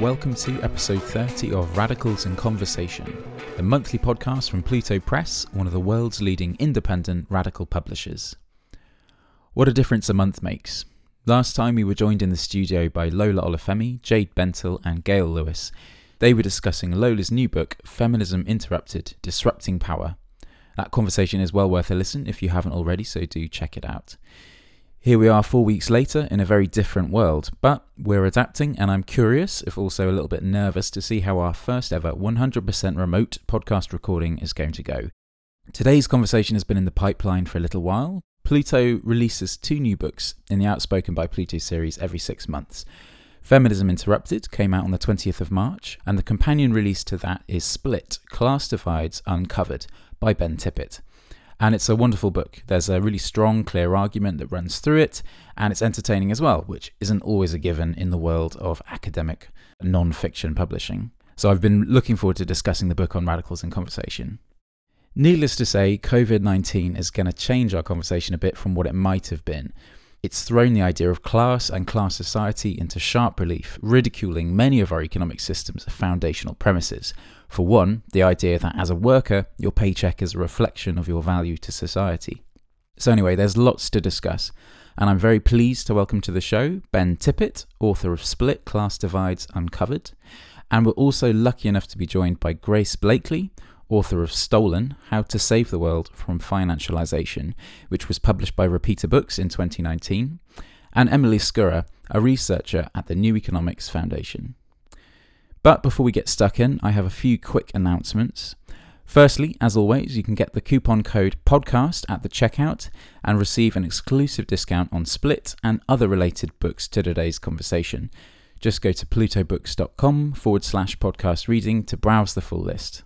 Welcome to episode 30 of Radicals in Conversation, the monthly podcast from Pluto Press, one of the world's leading independent radical publishers. What a difference a month makes. Last time we were joined in the studio by Lola Olufemi, Jade Bentil, and Gail Lewis. They were discussing Lola's new book, Feminism Interrupted Disrupting Power. That conversation is well worth a listen if you haven't already, so do check it out. Here we are four weeks later in a very different world, but we're adapting, and I'm curious, if also a little bit nervous, to see how our first ever 100% remote podcast recording is going to go. Today's conversation has been in the pipeline for a little while. Pluto releases two new books in the Outspoken by Pluto series every six months. Feminism Interrupted came out on the 20th of March, and the companion release to that is Split Class Divides Uncovered by Ben Tippet. And it's a wonderful book. There's a really strong, clear argument that runs through it, and it's entertaining as well, which isn't always a given in the world of academic non fiction publishing. So I've been looking forward to discussing the book on radicals in conversation. Needless to say, COVID 19 is going to change our conversation a bit from what it might have been. It's thrown the idea of class and class society into sharp relief, ridiculing many of our economic system's foundational premises. For one, the idea that as a worker, your paycheck is a reflection of your value to society. So, anyway, there's lots to discuss, and I'm very pleased to welcome to the show Ben Tippet, author of Split Class Divides Uncovered. And we're also lucky enough to be joined by Grace Blakeley, author of Stolen How to Save the World from Financialization, which was published by Repeater Books in 2019, and Emily Scurrah, a researcher at the New Economics Foundation. But before we get stuck in, I have a few quick announcements. Firstly, as always, you can get the coupon code podcast at the checkout and receive an exclusive discount on Split and other related books to today's conversation. Just go to plutobooks.com forward slash podcast reading to browse the full list.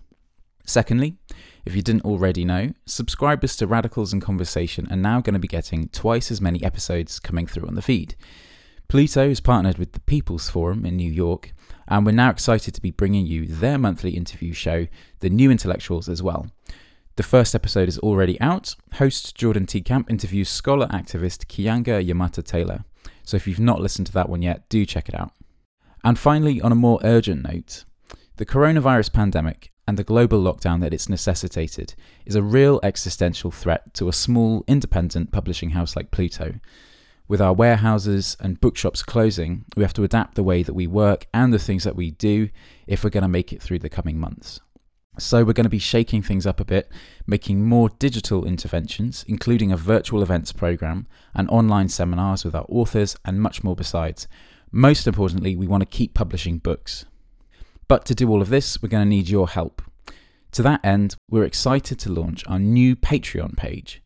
Secondly, if you didn't already know, subscribers to Radicals in Conversation are now going to be getting twice as many episodes coming through on the feed. Pluto is partnered with the People's Forum in New York, and we're now excited to be bringing you their monthly interview show, The New Intellectuals, as well. The first episode is already out. Host Jordan T. Camp interviews scholar activist Keeanga-Yamahtta Taylor. So if you've not listened to that one yet, do check it out. And finally, on a more urgent note, the coronavirus pandemic and the global lockdown that it's necessitated is a real existential threat to a small, independent publishing house like Pluto. With our warehouses and bookshops closing, we have to adapt the way that we work and the things that we do if we're going to make it through the coming months. So, we're going to be shaking things up a bit, making more digital interventions, including a virtual events program and online seminars with our authors, and much more besides. Most importantly, we want to keep publishing books. But to do all of this, we're going to need your help. To that end, we're excited to launch our new Patreon page.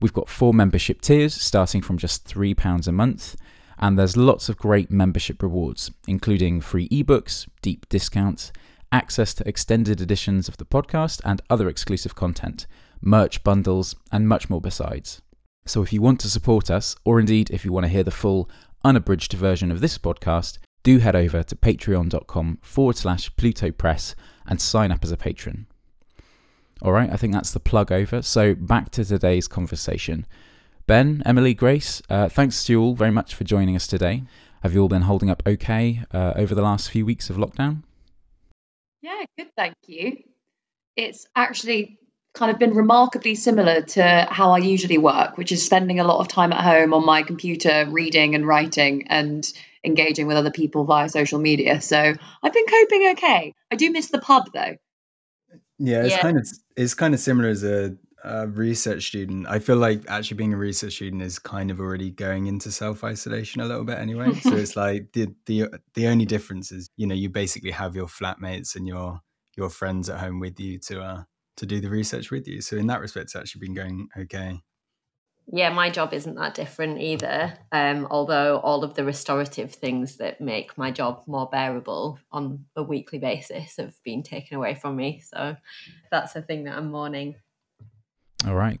We've got four membership tiers starting from just £3 a month, and there's lots of great membership rewards, including free ebooks, deep discounts, access to extended editions of the podcast and other exclusive content, merch bundles, and much more besides. So if you want to support us, or indeed if you want to hear the full, unabridged version of this podcast, do head over to patreon.com forward slash Pluto Press and sign up as a patron. All right, I think that's the plug over. So back to today's conversation. Ben, Emily, Grace, uh, thanks to you all very much for joining us today. Have you all been holding up okay uh, over the last few weeks of lockdown? Yeah, good, thank you. It's actually kind of been remarkably similar to how I usually work, which is spending a lot of time at home on my computer reading and writing and engaging with other people via social media. So I've been coping okay. I do miss the pub though. Yeah, it's yeah. kind of it's kind of similar as a, a, research student. I feel like actually being a research student is kind of already going into self isolation a little bit anyway. so it's like the the the only difference is you know you basically have your flatmates and your your friends at home with you to uh to do the research with you. So in that respect, it's actually been going okay yeah, my job isn't that different either. Um, although all of the restorative things that make my job more bearable on a weekly basis have been taken away from me. So that's a thing that I'm mourning. All right.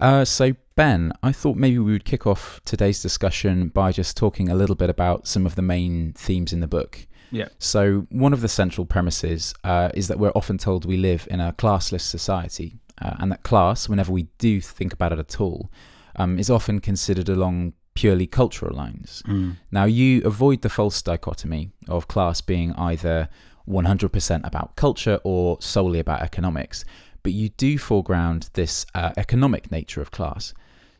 Uh, so, Ben, I thought maybe we would kick off today's discussion by just talking a little bit about some of the main themes in the book. Yeah. So, one of the central premises uh, is that we're often told we live in a classless society, uh, and that class, whenever we do think about it at all, um, is often considered along purely cultural lines. Mm. Now, you avoid the false dichotomy of class being either 100% about culture or solely about economics, but you do foreground this uh, economic nature of class.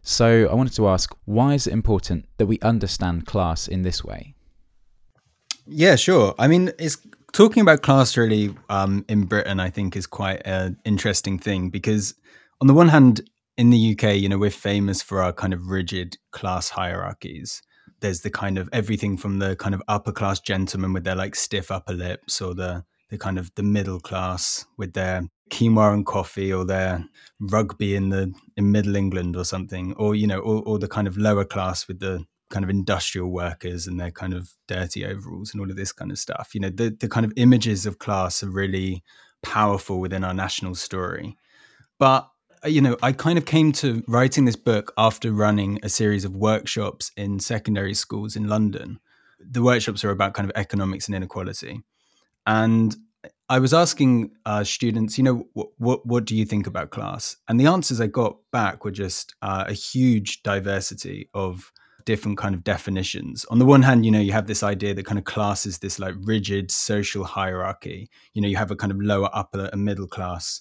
So, I wanted to ask why is it important that we understand class in this way? Yeah, sure. I mean, it's talking about class really um, in Britain, I think, is quite an interesting thing because, on the one hand, in the UK, you know, we're famous for our kind of rigid class hierarchies. There's the kind of everything from the kind of upper class gentlemen with their like stiff upper lips, or the the kind of the middle class with their quinoa and coffee, or their rugby in the in Middle England or something, or you know, or, or the kind of lower class with the kind of industrial workers and their kind of dirty overalls and all of this kind of stuff. You know, the the kind of images of class are really powerful within our national story. But uh, you know, I kind of came to writing this book after running a series of workshops in secondary schools in London. The workshops are about kind of economics and inequality. And I was asking uh, students, you know, what, what, what do you think about class? And the answers I got back were just uh, a huge diversity of different kind of definitions. On the one hand, you know, you have this idea that kind of class is this like rigid social hierarchy. You know, you have a kind of lower, upper, and middle class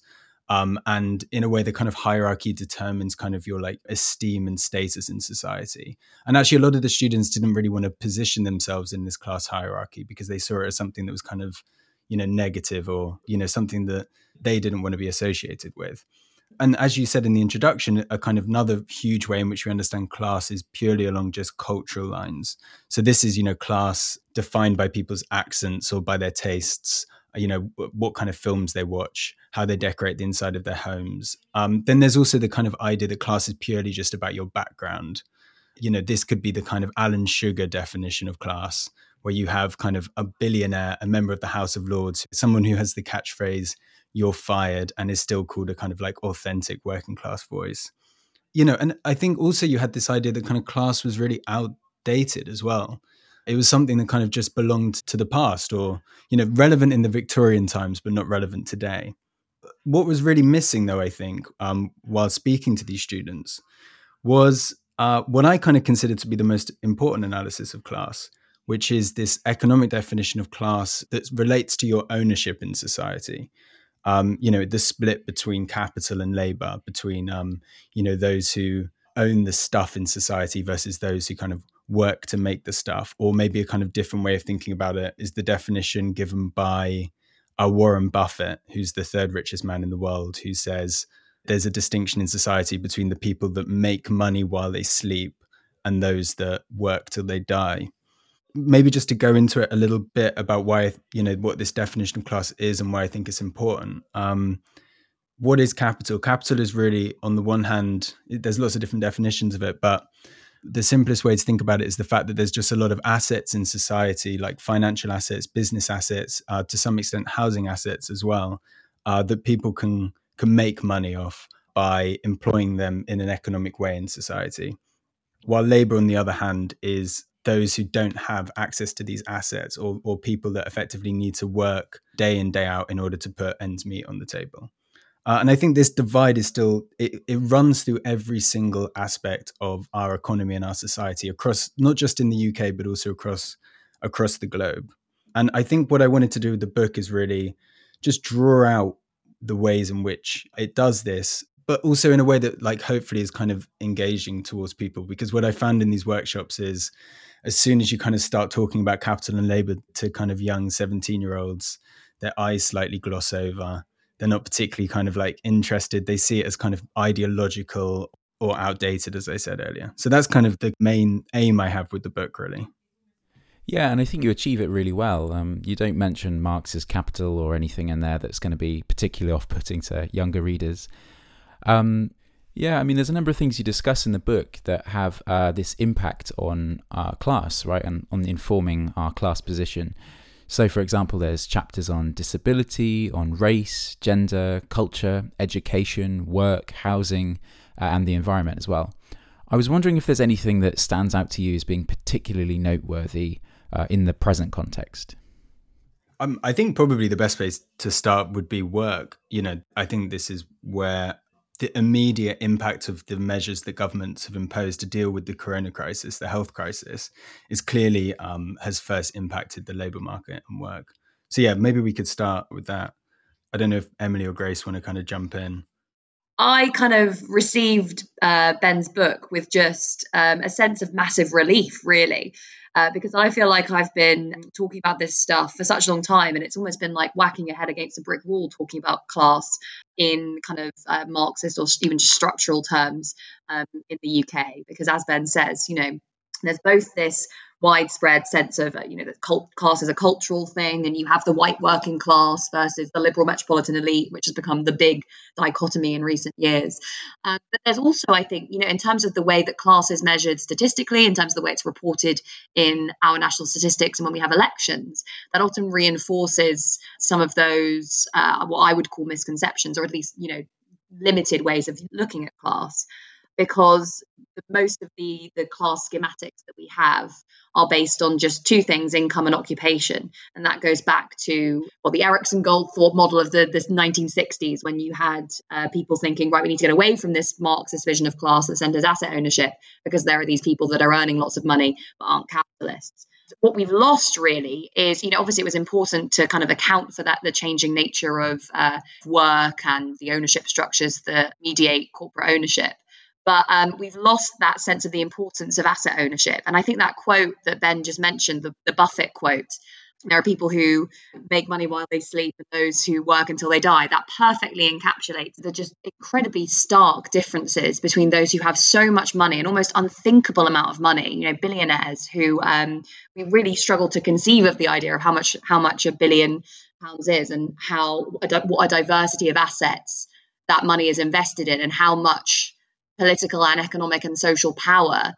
um, and in a way, the kind of hierarchy determines kind of your like esteem and status in society. And actually, a lot of the students didn't really want to position themselves in this class hierarchy because they saw it as something that was kind of, you know, negative or you know something that they didn't want to be associated with. And as you said in the introduction, a kind of another huge way in which we understand class is purely along just cultural lines. So this is, you know, class defined by people's accents or by their tastes you know what kind of films they watch how they decorate the inside of their homes um, then there's also the kind of idea that class is purely just about your background you know this could be the kind of alan sugar definition of class where you have kind of a billionaire a member of the house of lords someone who has the catchphrase you're fired and is still called a kind of like authentic working class voice you know and i think also you had this idea that kind of class was really outdated as well it was something that kind of just belonged to the past or, you know, relevant in the Victorian times, but not relevant today. What was really missing, though, I think, um, while speaking to these students, was uh, what I kind of consider to be the most important analysis of class, which is this economic definition of class that relates to your ownership in society. Um, you know, the split between capital and labor, between, um, you know, those who own the stuff in society versus those who kind of work to make the stuff or maybe a kind of different way of thinking about it is the definition given by uh, warren buffett who's the third richest man in the world who says there's a distinction in society between the people that make money while they sleep and those that work till they die maybe just to go into it a little bit about why you know what this definition of class is and why i think it's important um, what is capital capital is really on the one hand there's lots of different definitions of it but the simplest way to think about it is the fact that there's just a lot of assets in society, like financial assets, business assets, uh, to some extent housing assets as well, uh, that people can can make money off by employing them in an economic way in society. While labor, on the other hand, is those who don't have access to these assets or, or people that effectively need to work day in, day out in order to put ends meet on the table. Uh, and I think this divide is still, it, it runs through every single aspect of our economy and our society across, not just in the UK, but also across, across the globe. And I think what I wanted to do with the book is really just draw out the ways in which it does this, but also in a way that, like, hopefully is kind of engaging towards people. Because what I found in these workshops is as soon as you kind of start talking about capital and labor to kind of young 17 year olds, their eyes slightly gloss over they're not particularly kind of like interested. They see it as kind of ideological or outdated, as I said earlier. So that's kind of the main aim I have with the book, really. Yeah, and I think you achieve it really well. Um, you don't mention Marx's Capital or anything in there that's going to be particularly off putting to younger readers. Um, yeah, I mean, there's a number of things you discuss in the book that have uh, this impact on our class, right, and on informing our class position. So, for example, there's chapters on disability, on race, gender, culture, education, work, housing, uh, and the environment as well. I was wondering if there's anything that stands out to you as being particularly noteworthy uh, in the present context. Um, I think probably the best place to start would be work. You know, I think this is where the immediate impact of the measures that governments have imposed to deal with the corona crisis, the health crisis, is clearly um, has first impacted the labour market and work. So yeah, maybe we could start with that. I don't know if Emily or Grace want to kind of jump in. I kind of received uh, Ben's book with just um, a sense of massive relief, really, uh, because I feel like I've been talking about this stuff for such a long time, and it's almost been like whacking your head against a brick wall talking about class in kind of uh, Marxist or even structural terms um, in the UK. Because as Ben says, you know, there's both this widespread sense of you know the cult class is a cultural thing and you have the white working class versus the liberal metropolitan elite which has become the big dichotomy in recent years. Um, but there's also i think you know in terms of the way that class is measured statistically in terms of the way it's reported in our national statistics and when we have elections that often reinforces some of those uh, what i would call misconceptions or at least you know limited ways of looking at class because most of the the class schematics that we have are based on just two things income and occupation. And that goes back to well the Erikson Goldthorpe model of the, the 1960s when you had uh, people thinking right we need to get away from this Marxist vision of class that centers asset ownership because there are these people that are earning lots of money but aren't capitalists. What we've lost really is you know obviously it was important to kind of account for that the changing nature of uh, work and the ownership structures that mediate corporate ownership but um, we've lost that sense of the importance of asset ownership. And I think that quote that Ben just mentioned, the, the Buffett quote, there are people who make money while they sleep and those who work until they die. That perfectly encapsulates the just incredibly stark differences between those who have so much money, an almost unthinkable amount of money, you know, billionaires who um, we really struggle to conceive of the idea of how much how much a billion pounds is and how what a diversity of assets that money is invested in and how much political and economic and social power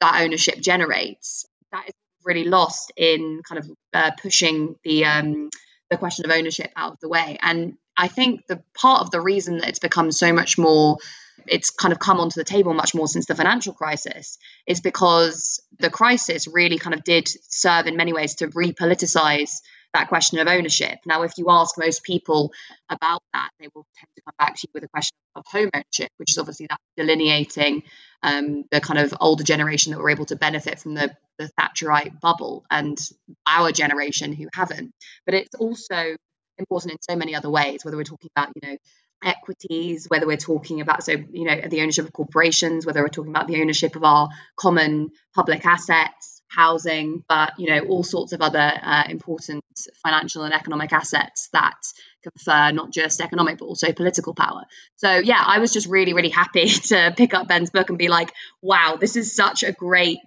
that ownership generates. That is really lost in kind of uh, pushing the um, the question of ownership out of the way. And I think the part of the reason that it's become so much more it's kind of come onto the table much more since the financial crisis is because the crisis really kind of did serve in many ways to repoliticize that question of ownership. Now, if you ask most people about that, they will tend to come back to you with a question of home ownership, which is obviously that delineating um, the kind of older generation that were able to benefit from the, the Thatcherite bubble and our generation who haven't. But it's also important in so many other ways, whether we're talking about, you know, equities, whether we're talking about, so, you know, the ownership of corporations, whether we're talking about the ownership of our common public assets, housing, but you know all sorts of other uh, important financial and economic assets that confer not just economic but also political power. So yeah, I was just really really happy to pick up Ben's book and be like, wow, this is such a great,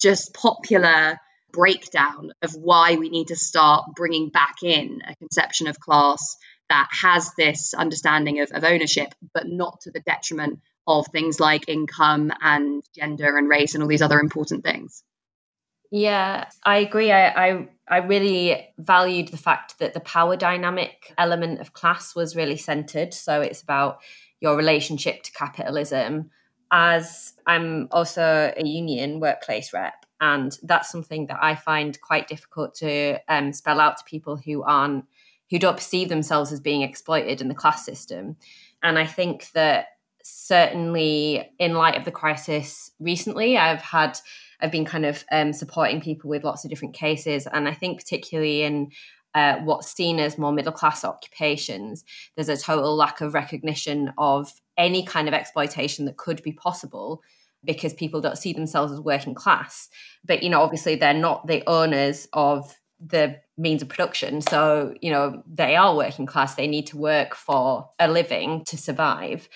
just popular breakdown of why we need to start bringing back in a conception of class that has this understanding of, of ownership, but not to the detriment of things like income and gender and race and all these other important things. Yeah, I agree. I, I I really valued the fact that the power dynamic element of class was really centered. So it's about your relationship to capitalism. As I'm also a union workplace rep, and that's something that I find quite difficult to um, spell out to people who aren't who don't perceive themselves as being exploited in the class system. And I think that certainly in light of the crisis recently, I've had I've been kind of um, supporting people with lots of different cases. And I think, particularly in uh, what's seen as more middle class occupations, there's a total lack of recognition of any kind of exploitation that could be possible because people don't see themselves as working class. But, you know, obviously they're not the owners of the means of production. So, you know, they are working class. They need to work for a living to survive.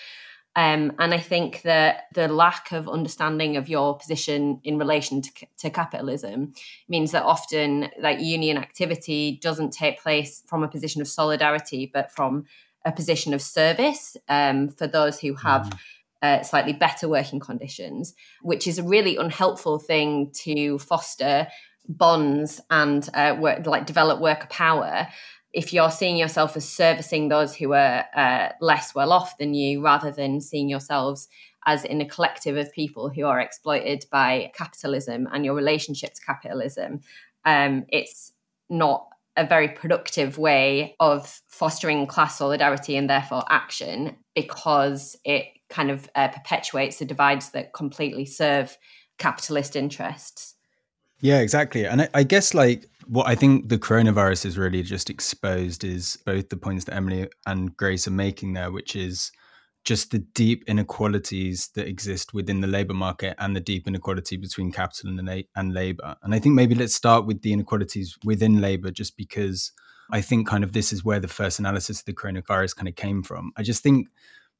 Um, and I think that the lack of understanding of your position in relation to, to, capitalism means that often like union activity doesn't take place from a position of solidarity, but from a position of service um, for those who have mm. uh, slightly better working conditions, which is a really unhelpful thing to foster bonds and uh, work, like develop worker power if you're seeing yourself as servicing those who are uh, less well off than you rather than seeing yourselves as in a collective of people who are exploited by capitalism and your relationship to capitalism um, it's not a very productive way of fostering class solidarity and therefore action because it kind of uh, perpetuates the divides that completely serve capitalist interests. Yeah, exactly. And I, I, guess like what I think the coronavirus has really just exposed is both the points that Emily and Grace are making there, which is just the deep inequalities that exist within the labor market and the deep inequality between capital and, and labor. And I think maybe let's start with the inequalities within labor, just because I think kind of this is where the first analysis of the coronavirus kind of came from. I just think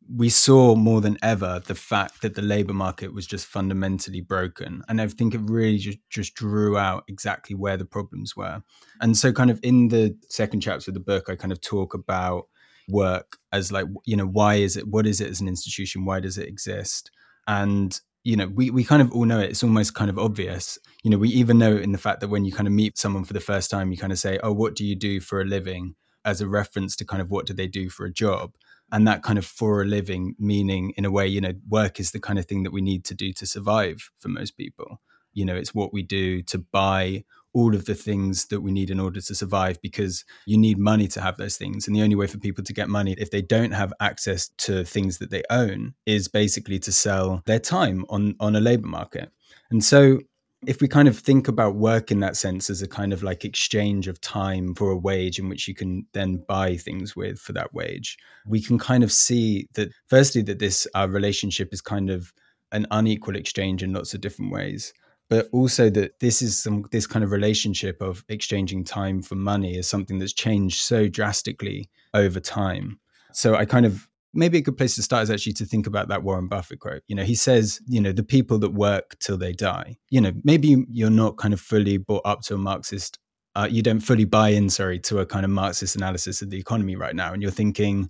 we saw more than ever the fact that the labor market was just fundamentally broken. And I think it really just, just drew out exactly where the problems were. And so, kind of in the second chapter of the book, I kind of talk about work as like you know why is it what is it as an institution? Why does it exist? And you know we, we kind of all know it. It's almost kind of obvious. You know we even know in the fact that when you kind of meet someone for the first time you kind of say oh what do you do for a living? as a reference to kind of what do they do for a job and that kind of for a living meaning in a way you know work is the kind of thing that we need to do to survive for most people you know it's what we do to buy all of the things that we need in order to survive because you need money to have those things. And the only way for people to get money, if they don't have access to things that they own, is basically to sell their time on, on a labor market. And so if we kind of think about work in that sense as a kind of like exchange of time for a wage in which you can then buy things with for that wage, we can kind of see that firstly that this uh, relationship is kind of an unequal exchange in lots of different ways but also that this is some this kind of relationship of exchanging time for money is something that's changed so drastically over time. So I kind of maybe a good place to start is actually to think about that Warren Buffett quote. You know, he says, you know, the people that work till they die. You know, maybe you're not kind of fully brought up to a Marxist. Uh, you don't fully buy in, sorry, to a kind of Marxist analysis of the economy right now, and you're thinking,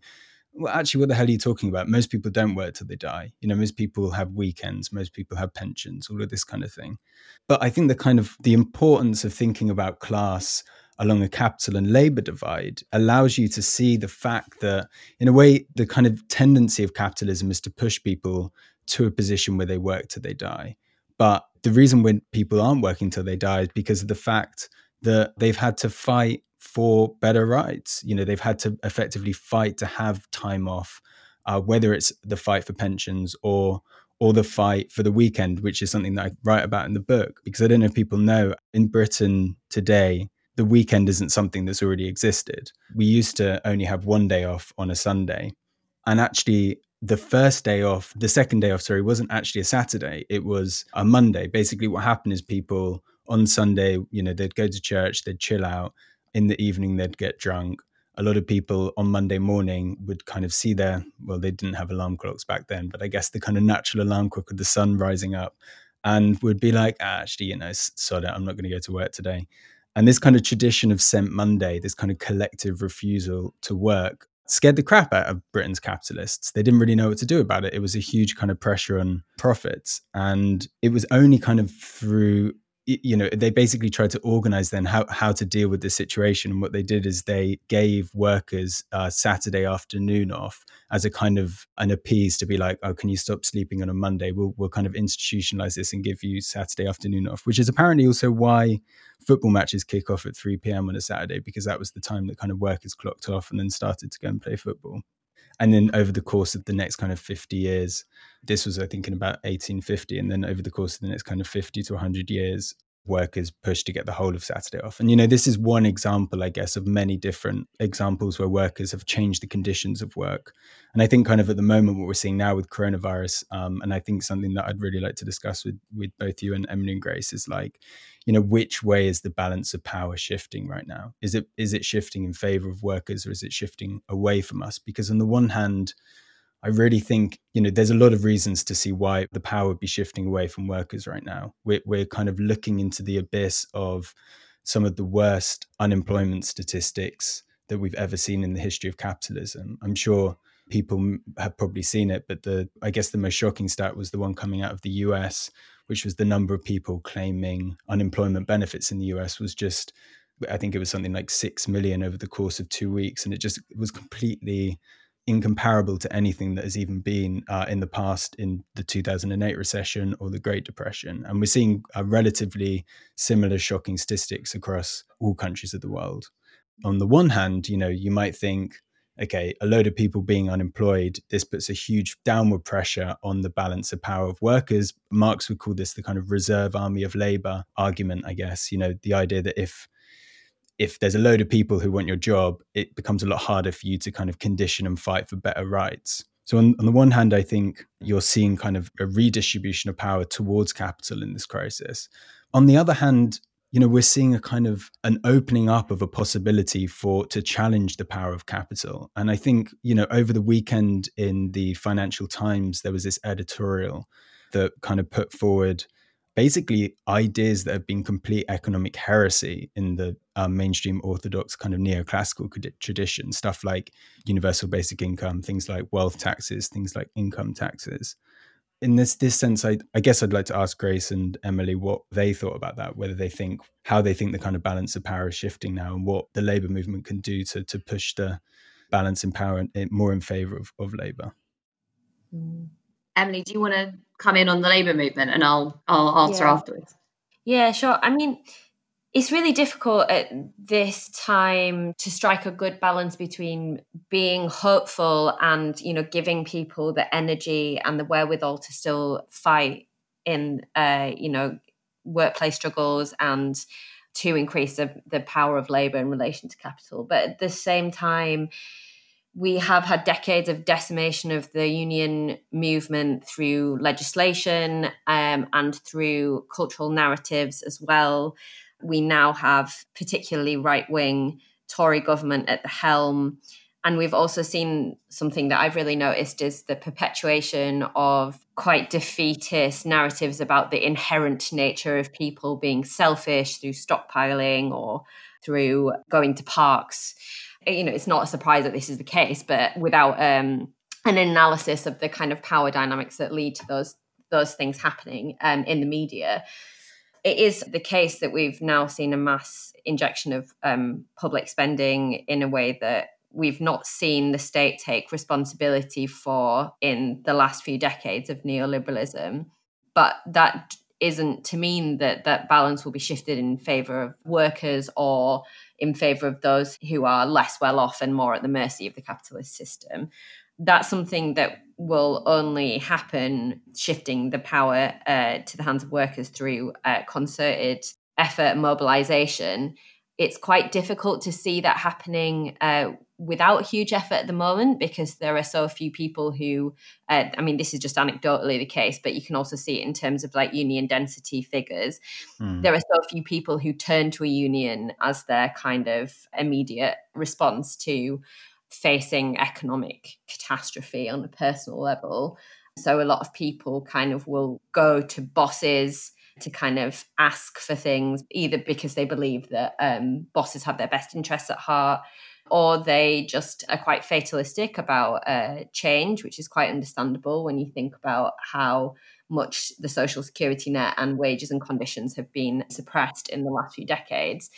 well, actually, what the hell are you talking about? Most people don't work till they die. You know, most people have weekends, most people have pensions, all of this kind of thing. But I think the kind of the importance of thinking about class along a capital and labor divide allows you to see the fact that, in a way, the kind of tendency of capitalism is to push people to a position where they work till they die. But the reason when people aren't working till they die is because of the fact that they've had to fight for better rights. You know, they've had to effectively fight to have time off, uh, whether it's the fight for pensions or or the fight for the weekend, which is something that I write about in the book. Because I don't know if people know in Britain today, the weekend isn't something that's already existed. We used to only have one day off on a Sunday. And actually, the first day off, the second day off, sorry, wasn't actually a Saturday. It was a Monday. Basically, what happened is people on Sunday, you know, they'd go to church, they'd chill out, in the evening they'd get drunk a lot of people on monday morning would kind of see their well they didn't have alarm clocks back then but i guess the kind of natural alarm clock of the sun rising up and would be like ah, actually you know sorry i'm not going to go to work today and this kind of tradition of Saint Monday, this kind of collective refusal to work, scared the crap out of Britain's capitalists. They didn't really know what to do about it. It was a huge kind of pressure on profits. And it was only kind of through you know they basically tried to organize then how, how to deal with the situation. And what they did is they gave workers uh, saturday afternoon off as a kind of an appease to be like oh can you stop sleeping on a monday? We'll, we'll kind of institutionalize this and give you saturday afternoon off which is apparently also why football matches kick off at 3 p.m on a saturday because that was the time that kind of workers clocked off and then started to go and play football and then over the course of the next kind of 50 years this was i think in about 1850 and then over the course of the next kind of 50 to 100 years workers pushed to get the whole of Saturday off. And, you know, this is one example, I guess, of many different examples where workers have changed the conditions of work. And I think, kind of at the moment, what we're seeing now with coronavirus, um, and I think something that I'd really like to discuss with, with both you and Emily and Grace is like, you know, which way is the balance of power shifting right now? Is it is it shifting in favor of workers or is it shifting away from us? Because on the one hand, I really think, you know, there's a lot of reasons to see why the power would be shifting away from workers right now. We're, we're kind of looking into the abyss of some of the worst unemployment statistics that we've ever seen in the history of capitalism. I'm sure people have probably seen it, but the I guess the most shocking stat was the one coming out of the US, which was the number of people claiming unemployment benefits in the US was just I think it was something like 6 million over the course of 2 weeks and it just was completely incomparable to anything that has even been uh, in the past in the 2008 recession or the Great Depression. And we're seeing uh, relatively similar shocking statistics across all countries of the world. on the one hand, you know, you might think, okay, a load of people being unemployed, this puts a huge downward pressure on the balance of power of workers. Marx would call this the kind of reserve army of labor argument, I guess. You know, the idea that if if there's a load of people who want your job, it becomes a lot harder for you to kind of condition and fight for better rights. So on, on the one hand, I think you're seeing kind of a redistribution of power towards capital in this crisis. On the other hand, you know we're seeing a kind of an opening up of a possibility for to challenge the power of capital and i think you know over the weekend in the financial times there was this editorial that kind of put forward basically ideas that have been complete economic heresy in the um, mainstream orthodox kind of neoclassical tradition stuff like universal basic income things like wealth taxes things like income taxes in this this sense, I, I guess I'd like to ask Grace and Emily what they thought about that, whether they think how they think the kind of balance of power is shifting now, and what the labor movement can do to to push the balance in power in, more in favor of, of labor. Mm. Emily, do you want to come in on the labor movement, and I'll I'll answer yeah. afterwards. Yeah, sure. I mean, it's really difficult at this time to strike a good balance between being hopeful and you know giving people the energy and the wherewithal to still fight in uh, you know workplace struggles and to increase the, the power of labor in relation to capital. But at the same time we have had decades of decimation of the union movement through legislation um, and through cultural narratives as well we now have particularly right wing Tory government at the helm. And we've also seen something that I've really noticed is the perpetuation of quite defeatist narratives about the inherent nature of people being selfish through stockpiling or through going to parks. You know, it's not a surprise that this is the case, but without um, an analysis of the kind of power dynamics that lead to those those things happening um, in the media, it is the case that we've now seen a mass injection of um, public spending in a way that we've not seen the state take responsibility for in the last few decades of neoliberalism. But that isn't to mean that that balance will be shifted in favor of workers or in favor of those who are less well off and more at the mercy of the capitalist system that's something that will only happen shifting the power uh, to the hands of workers through uh, concerted effort and mobilization. It's quite difficult to see that happening uh, without huge effort at the moment because there are so few people who, uh, I mean, this is just anecdotally the case, but you can also see it in terms of like union density figures. Mm. There are so few people who turn to a union as their kind of immediate response to facing economic catastrophe on a personal level. So a lot of people kind of will go to bosses to kind of ask for things, either because they believe that um, bosses have their best interests at heart, or they just are quite fatalistic about uh, change, which is quite understandable when you think about how much the social security net and wages and conditions have been suppressed in the last few decades.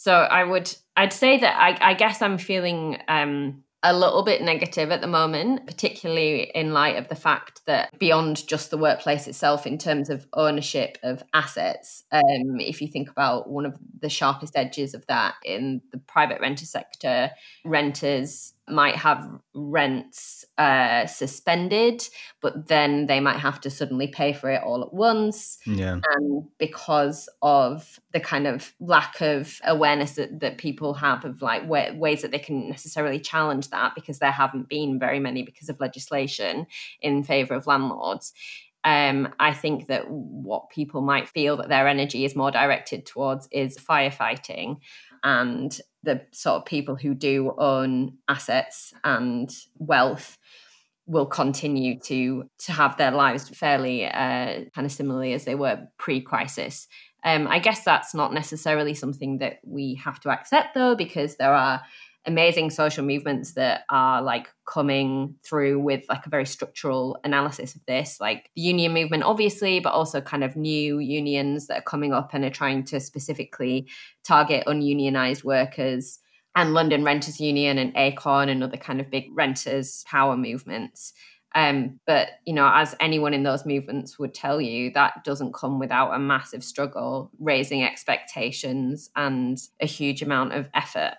So I would, I'd say that I, I guess I'm feeling um, a little bit negative at the moment, particularly in light of the fact that beyond just the workplace itself, in terms of ownership of assets, um, if you think about one of the sharpest edges of that in the private renter sector, renters might have rents uh, suspended, but then they might have to suddenly pay for it all at once. Yeah. And because of the kind of lack of awareness that, that people have of like w- ways that they can necessarily challenge that, because there haven't been very many because of legislation in favor of landlords. Um, I think that what people might feel that their energy is more directed towards is firefighting and the sort of people who do own assets and wealth will continue to to have their lives fairly uh, kind of similarly as they were pre-crisis. Um, I guess that's not necessarily something that we have to accept though, because there are amazing social movements that are like coming through with like a very structural analysis of this like the union movement obviously but also kind of new unions that are coming up and are trying to specifically target ununionized workers and London Renters Union and Acorn and other kind of big renters power movements um, but you know, as anyone in those movements would tell you, that doesn't come without a massive struggle, raising expectations and a huge amount of effort.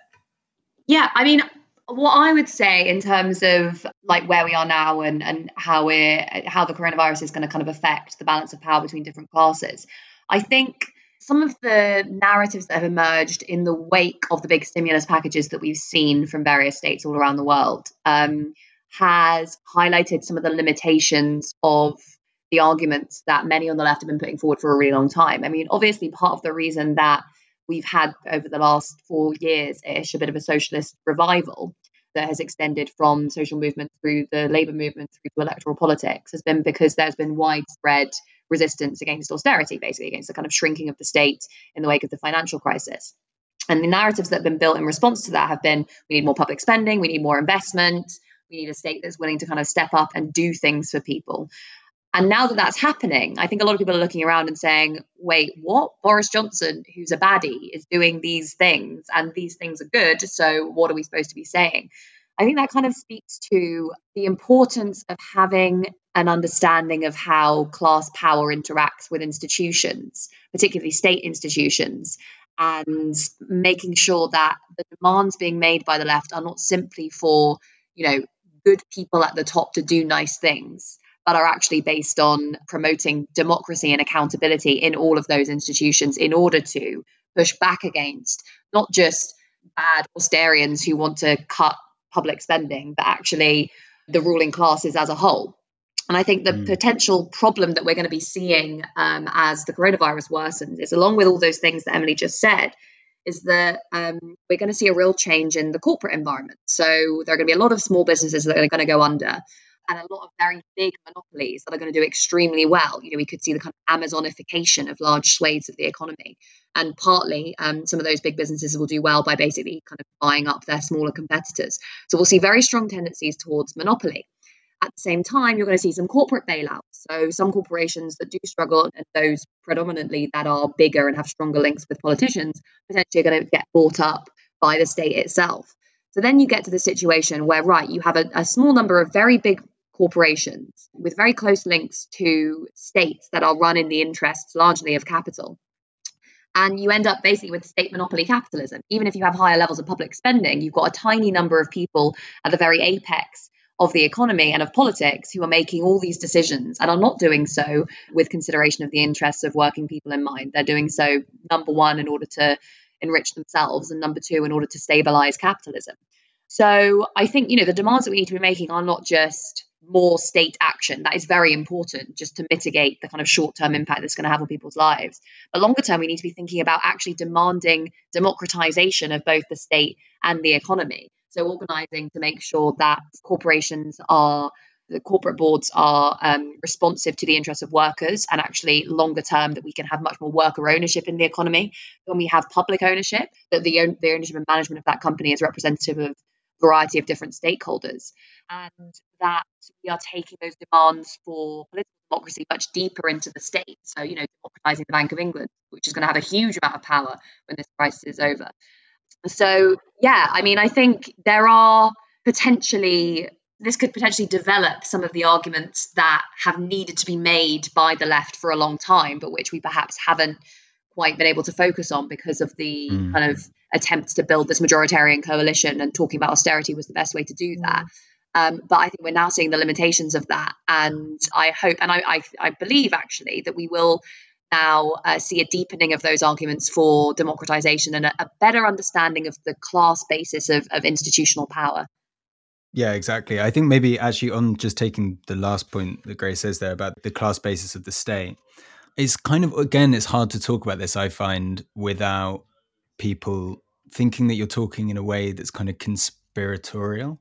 Yeah, I mean, what I would say in terms of like where we are now and and how we're how the coronavirus is going to kind of affect the balance of power between different classes, I think some of the narratives that have emerged in the wake of the big stimulus packages that we've seen from various states all around the world um, has highlighted some of the limitations of the arguments that many on the left have been putting forward for a really long time. I mean, obviously, part of the reason that we've had over the last four years ish a bit of a socialist revival that has extended from social movement through the labor movement through to electoral politics has been because there's been widespread resistance against austerity, basically against the kind of shrinking of the state in the wake of the financial crisis. And the narratives that have been built in response to that have been we need more public spending, we need more investment, we need a state that's willing to kind of step up and do things for people. And now that that's happening, I think a lot of people are looking around and saying, wait, what? Boris Johnson, who's a baddie, is doing these things and these things are good. So what are we supposed to be saying? I think that kind of speaks to the importance of having an understanding of how class power interacts with institutions, particularly state institutions, and making sure that the demands being made by the left are not simply for, you know, good people at the top to do nice things, but are actually based on promoting democracy and accountability in all of those institutions in order to push back against not just bad Austerians who want to cut public spending, but actually the ruling classes as a whole. And I think the mm. potential problem that we're going to be seeing um, as the coronavirus worsens is, along with all those things that Emily just said, is that um, we're going to see a real change in the corporate environment. So there are going to be a lot of small businesses that are going to go under and a lot of very big monopolies that are going to do extremely well. You know, we could see the kind of Amazonification of large swathes of the economy. And partly, um, some of those big businesses will do well by basically kind of buying up their smaller competitors. So we'll see very strong tendencies towards monopoly. At the same time, you're going to see some corporate bailouts. So some corporations that do struggle, and those predominantly that are bigger and have stronger links with politicians, potentially are going to get bought up by the state itself. So then you get to the situation where, right, you have a, a small number of very big corporations with very close links to states that are run in the interests largely of capital. And you end up basically with state monopoly capitalism. Even if you have higher levels of public spending, you've got a tiny number of people at the very apex of the economy and of politics who are making all these decisions and are not doing so with consideration of the interests of working people in mind. They're doing so, number one, in order to enrich themselves, and number two, in order to stabilize capitalism. So I think, you know, the demands that we need to be making are not just more state action. That is very important just to mitigate the kind of short term impact that's going to have on people's lives. But longer term, we need to be thinking about actually demanding democratization of both the state and the economy. So, organizing to make sure that corporations are the corporate boards are um, responsive to the interests of workers and actually longer term that we can have much more worker ownership in the economy when we have public ownership that the, the ownership and management of that company is representative of variety of different stakeholders, and that we are taking those demands for political democracy much deeper into the state. So, you know, democratizing the Bank of England, which is going to have a huge amount of power when this crisis is over. So, yeah, I mean, I think there are potentially this could potentially develop some of the arguments that have needed to be made by the left for a long time, but which we perhaps haven't quite been able to focus on because of the mm. kind of attempts to build this majoritarian coalition and talking about austerity was the best way to do that. Um, but I think we're now seeing the limitations of that, and I hope and I I, I believe actually that we will now uh, see a deepening of those arguments for democratization and a, a better understanding of the class basis of, of institutional power. Yeah, exactly. I think maybe actually on just taking the last point that Grace says there about the class basis of the state, it's kind of again, it's hard to talk about this. I find without people thinking that you're talking in a way that's kind of conspiratorial.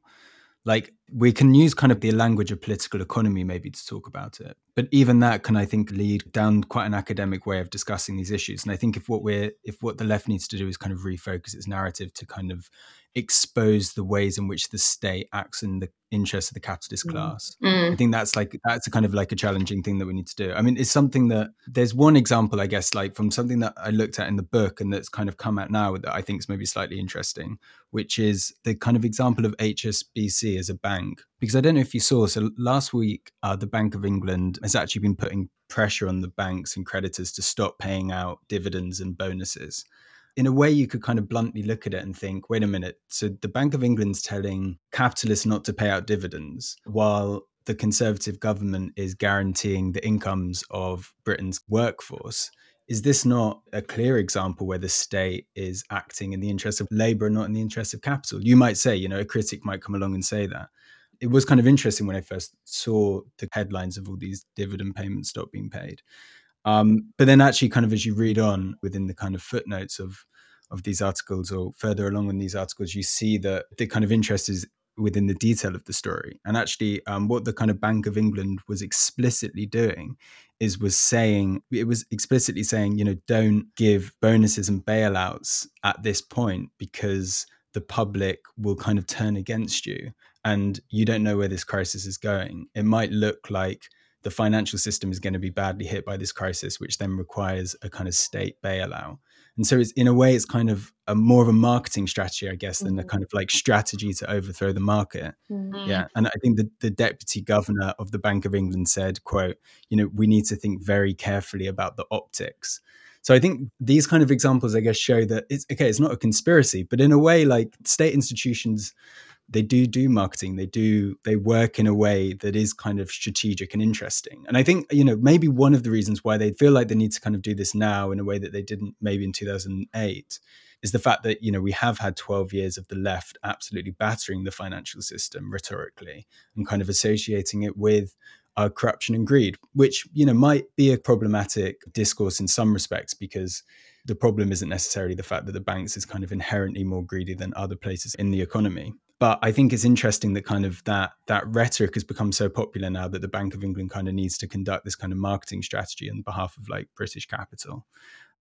Like we can use kind of the language of political economy maybe to talk about it. But even that can I think lead down quite an academic way of discussing these issues. And I think if what we're if what the left needs to do is kind of refocus its narrative to kind of expose the ways in which the state acts in the interest of the capitalist mm. class. Mm. I think that's like that's a kind of like a challenging thing that we need to do. I mean, it's something that there's one example, I guess, like from something that I looked at in the book and that's kind of come out now that I think is maybe slightly interesting, which is the kind of example of HSBC as a bank. Because I don't know if you saw, so last week uh, the Bank of England has actually been putting pressure on the banks and creditors to stop paying out dividends and bonuses in a way, you could kind of bluntly look at it and think, wait a minute. So the Bank of England's telling capitalists not to pay out dividends while the Conservative government is guaranteeing the incomes of Britain's workforce. Is this not a clear example where the state is acting in the interest of labor and not in the interest of capital? You might say, you know, a critic might come along and say that. It was kind of interesting when I first saw the headlines of all these dividend payments stop being paid. Um, but then, actually, kind of as you read on within the kind of footnotes of of these articles or further along in these articles, you see that the kind of interest is within the detail of the story. And actually, um, what the kind of Bank of England was explicitly doing is was saying it was explicitly saying, you know, don't give bonuses and bailouts at this point because the public will kind of turn against you, and you don't know where this crisis is going. It might look like the financial system is going to be badly hit by this crisis, which then requires a kind of state bailout. And so it's in a way it's kind of a more of a marketing strategy, I guess, than mm-hmm. a kind of like strategy to overthrow the market. Mm-hmm. Yeah. And I think the, the deputy governor of the Bank of England said, quote, you know, we need to think very carefully about the optics. So I think these kind of examples, I guess, show that it's okay, it's not a conspiracy, but in a way, like state institutions they do do marketing they do they work in a way that is kind of strategic and interesting. And i think you know maybe one of the reasons why they feel like they need to kind of do this now in a way that they didn't maybe in 2008 is the fact that you know we have had 12 years of the left absolutely battering the financial system rhetorically and kind of associating it with uh, corruption and greed which you know might be a problematic discourse in some respects because the problem isn't necessarily the fact that the banks is kind of inherently more greedy than other places in the economy but I think it's interesting that kind of that that rhetoric has become so popular now that the Bank of England kind of needs to conduct this kind of marketing strategy on behalf of like British capital.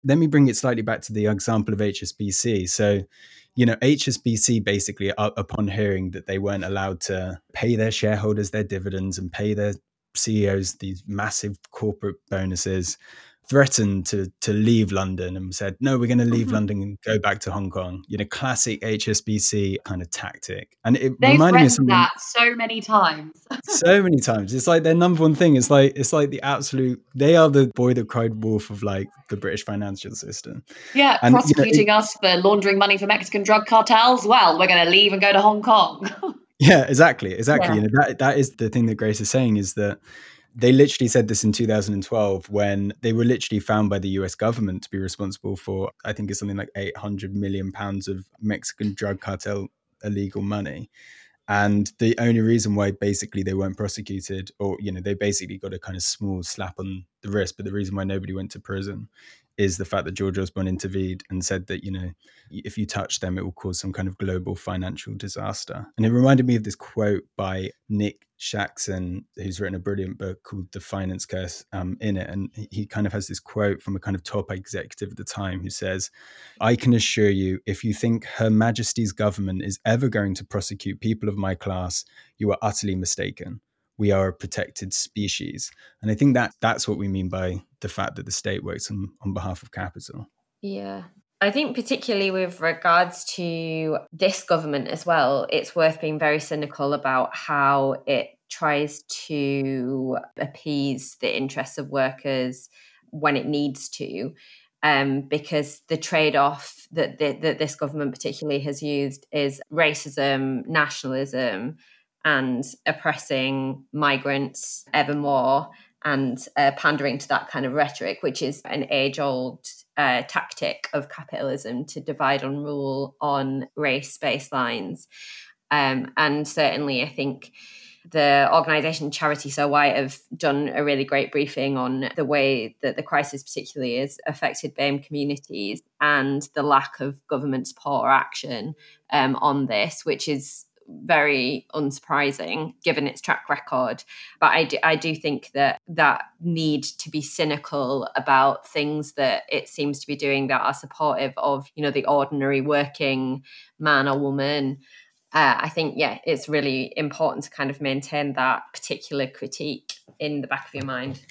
Let me bring it slightly back to the example of HSBC. So, you know, HSBC basically, upon hearing that they weren't allowed to pay their shareholders their dividends and pay their CEOs these massive corporate bonuses, threatened to to leave London and said, "No, we're going to leave mm-hmm. London and go back to Hong Kong." You know, classic HSBC kind of tactic. And it They've reminded me of something that so many times. so many times. It's like their number one thing. It's like it's like the absolute. They are the boy that cried wolf of like the British financial system. Yeah, and, prosecuting you know, it, us for laundering money for Mexican drug cartels. Well, we're going to leave and go to Hong Kong. yeah, exactly, exactly. Yeah. You know that that is the thing that Grace is saying is that they literally said this in 2012 when they were literally found by the US government to be responsible for, I think it's something like 800 million pounds of Mexican drug cartel illegal money. And the only reason why basically they weren't prosecuted, or, you know, they basically got a kind of small slap on the wrist, but the reason why nobody went to prison is the fact that George Osborne intervened and said that, you know, if you touch them, it will cause some kind of global financial disaster. And it reminded me of this quote by Nick Shaxson, who's written a brilliant book called The Finance Curse um, in it. And he kind of has this quote from a kind of top executive at the time who says, I can assure you, if you think Her Majesty's government is ever going to prosecute people of my class, you are utterly mistaken. We are a protected species. And I think that that's what we mean by the fact that the state works on, on behalf of capital. Yeah. I think, particularly with regards to this government as well, it's worth being very cynical about how it tries to appease the interests of workers when it needs to. Um, because the trade off that, the, that this government particularly has used is racism, nationalism, and oppressing migrants ever more and uh, pandering to that kind of rhetoric, which is an age old uh, tactic of capitalism to divide and rule on race based lines. Um, and certainly, I think the organisation Charity So White have done a really great briefing on the way that the crisis, particularly, has affected BAME communities and the lack of government support or action um, on this, which is very unsurprising given its track record. But I do, I do think that that need to be cynical about things that it seems to be doing that are supportive of, you know, the ordinary working man or woman. Uh, I think, yeah, it's really important to kind of maintain that particular critique in the back of your mind.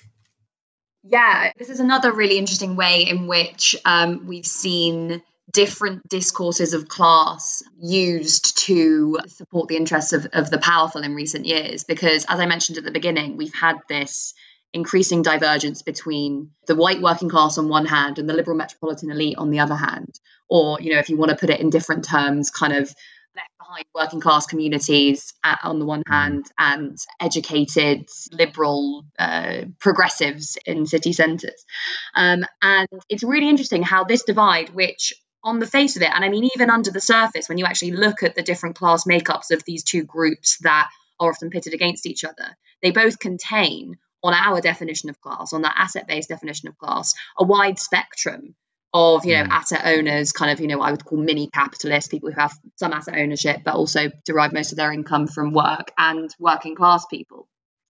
Yeah, this is another really interesting way in which um, we've seen different discourses of class used to support the interests of, of the powerful in recent years. Because, as I mentioned at the beginning, we've had this increasing divergence between the white working class on one hand and the liberal metropolitan elite on the other hand. Or, you know, if you want to put it in different terms, kind of left behind working class communities on the one hand and educated liberal uh, progressives in city centres. Um, and it's really interesting how this divide, which on the face of it, and I mean, even under the surface, when you actually look at the different class makeups of these two groups that are often pitted against each other, they both contain, on our definition of class, on that asset based definition of class, a wide spectrum of you know mm. asset owners kind of you know i would call mini capitalists people who have some asset ownership but also derive most of their income from work and working class people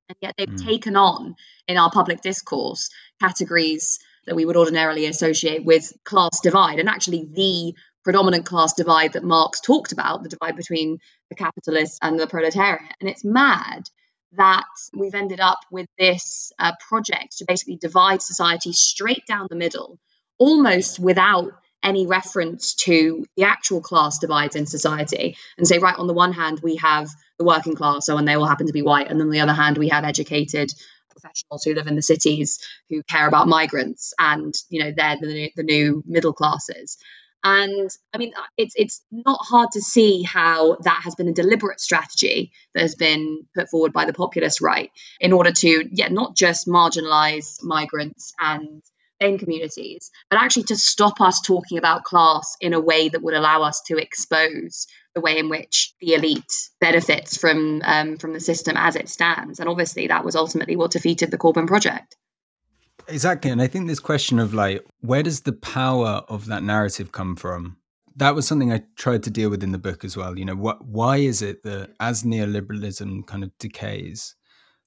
and yet they've mm. taken on in our public discourse categories that we would ordinarily associate with class divide. And actually the predominant class divide that marx talked about the divide between the capitalists and the proletariat. And it's mad that we've ended up with this uh, project to basically divide society straight down the middle almost without any reference to the actual class divides in society. And say right on the one hand we have the working class so and they all happen to be white. And then on the other hand we have educated professionals who live in the cities who care about migrants and you know they're the new, the new middle classes. And i mean uh, it's it's not hard to see how that has been a deliberate strategy that has been put forward by the populist right in order to yeah not just marginalize migrants and in communities, but actually to stop us talking about class in a way that would allow us to expose the way in which the elite benefits from um, from the system as it stands. And obviously, that was ultimately what defeated the Corbyn project. Exactly, and I think this question of like, where does the power of that narrative come from? That was something I tried to deal with in the book as well. You know, what why is it that as neoliberalism kind of decays,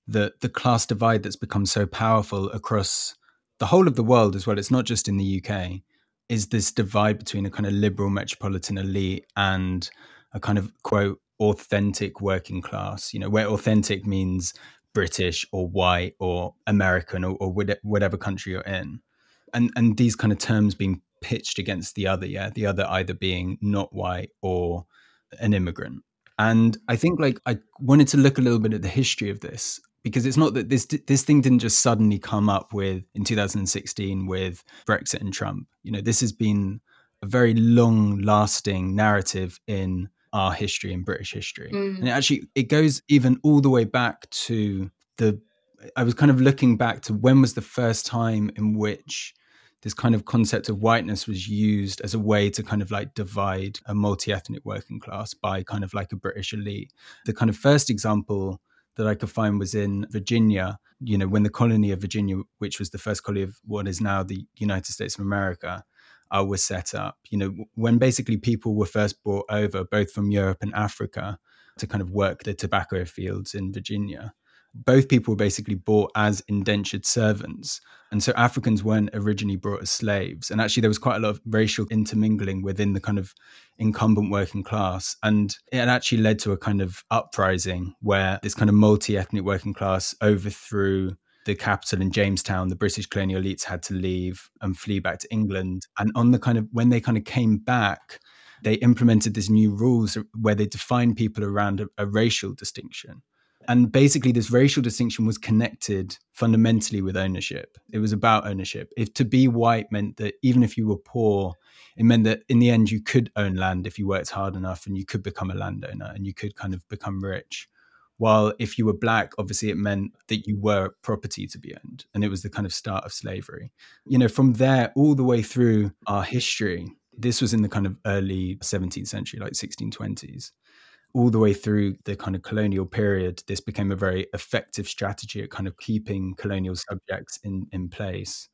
that the class divide that's become so powerful across the whole of the world as well, it's not just in the UK, is this divide between a kind of liberal metropolitan elite and a kind of quote authentic working class, you know, where authentic means British or white or American or, or whatever country you're in. And and these kind of terms being pitched against the other, yeah, the other either being not white or an immigrant. And I think like I wanted to look a little bit at the history of this because it's not that this this thing didn't just suddenly come up with in 2016 with Brexit and Trump. You know, this has been a very long lasting narrative in our history and British history. Mm. And it actually it goes even all the way back to the I was kind of looking back to when was the first time in which this kind of concept of whiteness was used as a way to kind of like divide a multi-ethnic working class by kind of like a British elite. The kind of first example that I could find was in Virginia, you know, when the colony of Virginia, which was the first colony of what is now the United States of America, uh, was set up. You know, when basically people were first brought over, both from Europe and Africa, to kind of work the tobacco fields in Virginia both people were basically bought as indentured servants. And so Africans weren't originally brought as slaves. And actually, there was quite a lot of racial intermingling within the kind of incumbent working class. And it actually led to a kind of uprising where this kind of multi ethnic working class overthrew the capital in Jamestown. The British colonial elites had to leave and flee back to England. And on the kind of, when they kind of came back, they implemented these new rules where they defined people around a, a racial distinction. And basically, this racial distinction was connected fundamentally with ownership. It was about ownership. If to be white meant that even if you were poor, it meant that in the end you could own land if you worked hard enough and you could become a landowner and you could kind of become rich. While if you were black, obviously it meant that you were property to be owned. And it was the kind of start of slavery. You know, from there all the way through our history, this was in the kind of early 17th century, like 1620s all the way through the kind of colonial period, this became a very effective strategy at kind of keeping colonial subjects in, in place.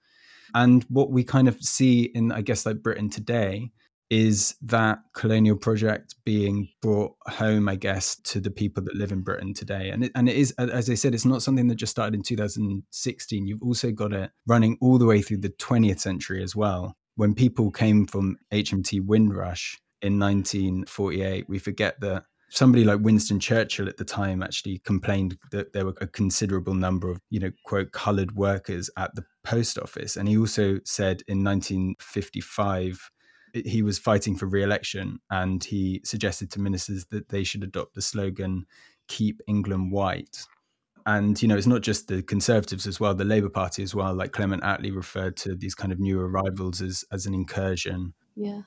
And what we kind of see in, I guess, like Britain today is that colonial project being brought home, I guess, to the people that live in Britain today. And it, and it is, as I said, it's not something that just started in 2016. You've also got it running all the way through the 20th century as well. When people came from HMT Windrush in 1948, we forget that somebody like Winston Churchill at the time actually complained that there were a considerable number of, you know, quote, colored workers at the post office. And he also said in 1955, he was fighting for re-election and he suggested to ministers that they should adopt the slogan keep england white. And you know it's not just the conservatives as well the labour party as well like clement attlee referred to these kind of new arrivals as as an incursion. Yeah.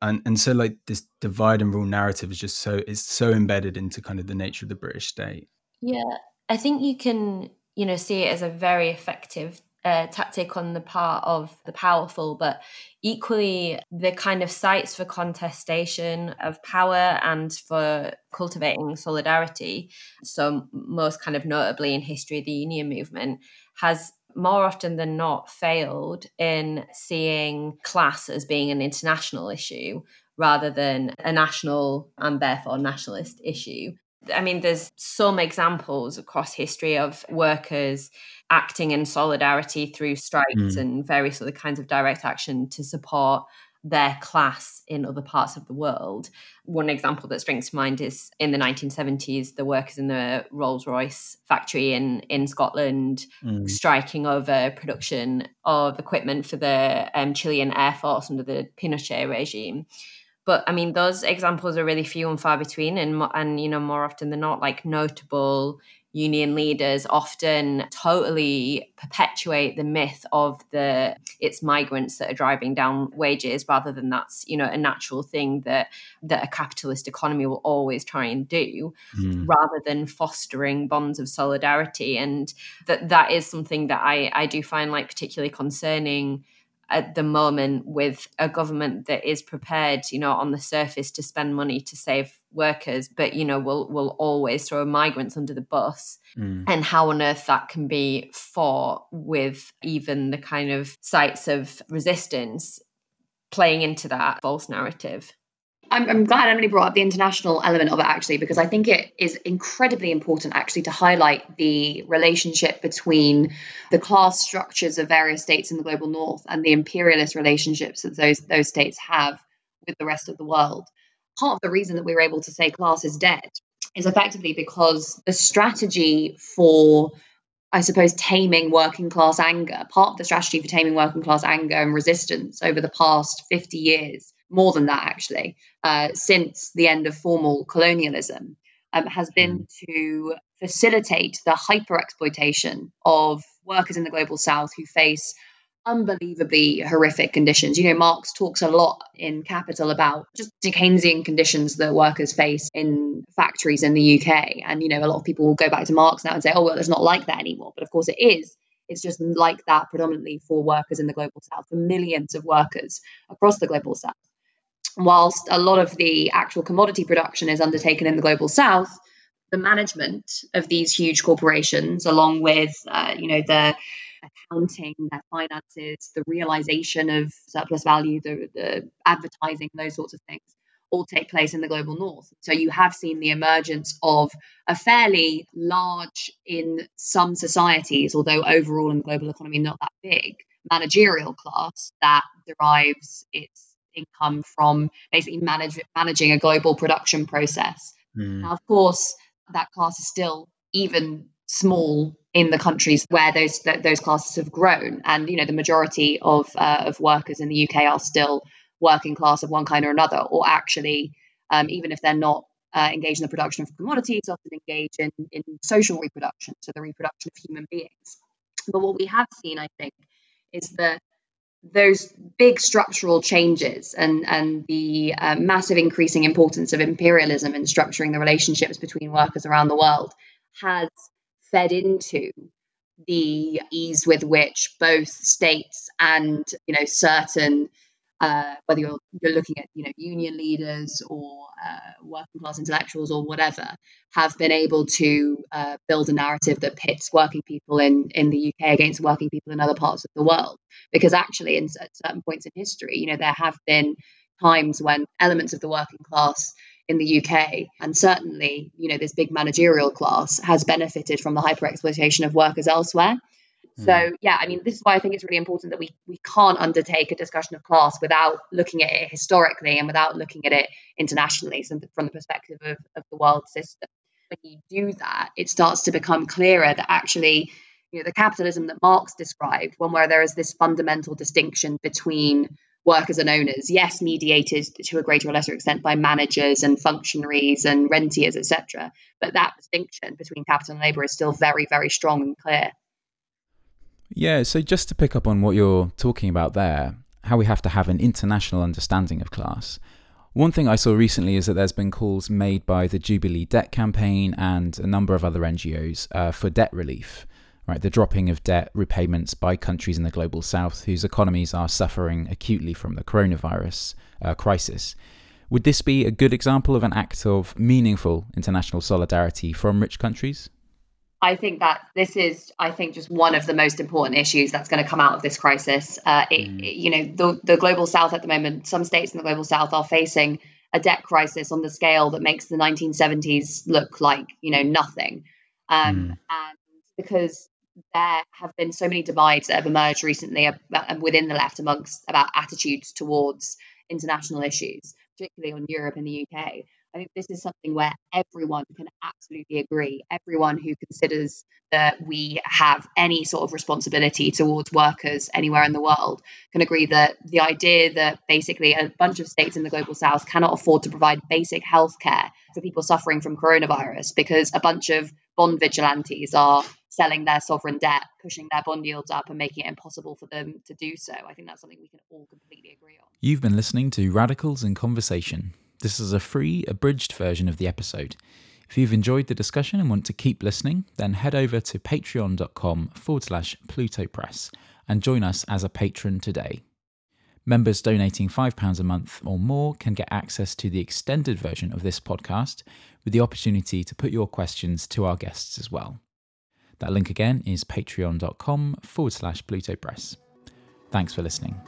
And and so like this divide and rule narrative is just so it's so embedded into kind of the nature of the british state. Yeah i think you can you know see it as a very effective uh, tactic on the part of the powerful, but equally the kind of sites for contestation of power and for cultivating solidarity. So, most kind of notably in history, the union movement has more often than not failed in seeing class as being an international issue rather than a national and therefore nationalist issue. I mean, there's some examples across history of workers acting in solidarity through strikes mm. and various other kinds of direct action to support their class in other parts of the world. One example that springs to mind is in the 1970s, the workers in the Rolls Royce factory in, in Scotland mm. striking over production of equipment for the um, Chilean Air Force under the Pinochet regime. But I mean, those examples are really few and far between, and and you know, more often than not, like notable union leaders often totally perpetuate the myth of the it's migrants that are driving down wages rather than that's you know a natural thing that that a capitalist economy will always try and do mm. rather than fostering bonds of solidarity and that that is something that i i do find like particularly concerning at the moment with a government that is prepared, you know, on the surface to spend money to save workers, but you know, will will always throw migrants under the bus. Mm. And how on earth that can be fought with even the kind of sites of resistance playing into that false narrative. I'm, I'm glad Emily brought up the international element of it actually, because I think it is incredibly important actually to highlight the relationship between the class structures of various states in the global north and the imperialist relationships that those those states have with the rest of the world. Part of the reason that we were able to say class is dead is effectively because the strategy for I suppose, taming working class anger. Part of the strategy for taming working class anger and resistance over the past 50 years more than that actually, uh, since the end of formal colonialism, um, has been mm. to facilitate the hyper exploitation of workers in the global south who face unbelievably horrific conditions. You know, Marx talks a lot in Capital about just Dickensian conditions that workers face in factories in the UK. And, you know, a lot of people will go back to Marx now and say, oh, well, it's not like that anymore. But of course it is. It's just like that predominantly for workers in the global south, for millions of workers across the global south whilst a lot of the actual commodity production is undertaken in the global south, the management of these huge corporations, along with uh, you know the accounting, their finances, the realization of surplus value, the, the advertising, those sorts of things, all take place in the global north. So you have seen the emergence of a fairly large, in some societies, although overall in the global economy not that big, managerial class that derives its income from basically manage, managing a global production process. Mm. Now, of course, that class is still even small in the countries where those those classes have grown, and you know the majority of uh, of workers in the UK are still working class of one kind or another, or actually, um, even if they're not uh, engaged in the production of commodities, often engage in, in social reproduction, so the reproduction of human beings. But what we have seen, I think, is that those big structural changes and and the uh, massive increasing importance of imperialism in structuring the relationships between workers around the world has fed into the ease with which both states and you know certain uh, whether you're you're looking at you know union leaders or uh, working class intellectuals or whatever, have been able to uh, build a narrative that pits working people in in the UK against working people in other parts of the world. Because actually, in at certain points in history, you know, there have been times when elements of the working class in the UK, and certainly, you know, this big managerial class has benefited from the hyper exploitation of workers elsewhere. So hmm. yeah, I mean, this is why I think it's really important that we we can't undertake a discussion of class without looking at it historically and without looking at it internationally, so from the perspective of, of the world system. When you do that, it starts to become clearer that actually, you know, the capitalism that Marx described, one where there is this fundamental distinction between workers and owners. Yes, mediated to a greater or lesser extent by managers and functionaries and rentiers, etc. But that distinction between capital and labour is still very, very strong and clear. Yeah, so just to pick up on what you're talking about there, how we have to have an international understanding of class. One thing I saw recently is that there's been calls made by the Jubilee Debt Campaign and a number of other NGOs uh, for debt relief right? The dropping of debt repayments by countries in the global south whose economies are suffering acutely from the coronavirus uh, crisis. Would this be a good example of an act of meaningful international solidarity from rich countries? I think that this is, I think, just one of the most important issues that's going to come out of this crisis. Uh, it, mm. You know, the, the global south at the moment, some states in the global south are facing a debt crisis on the scale that makes the 1970s look like, you know, nothing. Um, mm. And because there have been so many divides that have emerged recently within the left amongst about attitudes towards international issues, particularly on Europe and the UK. I think this is something where everyone can absolutely agree. Everyone who considers that we have any sort of responsibility towards workers anywhere in the world can agree that the idea that basically a bunch of states in the global south cannot afford to provide basic health care for people suffering from coronavirus because a bunch of bond vigilantes are selling their sovereign debt, pushing their bond yields up, and making it impossible for them to do so. I think that's something we can all completely agree on. You've been listening to Radicals in Conversation. This is a free, abridged version of the episode. If you've enjoyed the discussion and want to keep listening, then head over to patreon.com forward slash Pluto Press and join us as a patron today. Members donating £5 a month or more can get access to the extended version of this podcast with the opportunity to put your questions to our guests as well. That link again is patreon.com forward slash Pluto Press. Thanks for listening.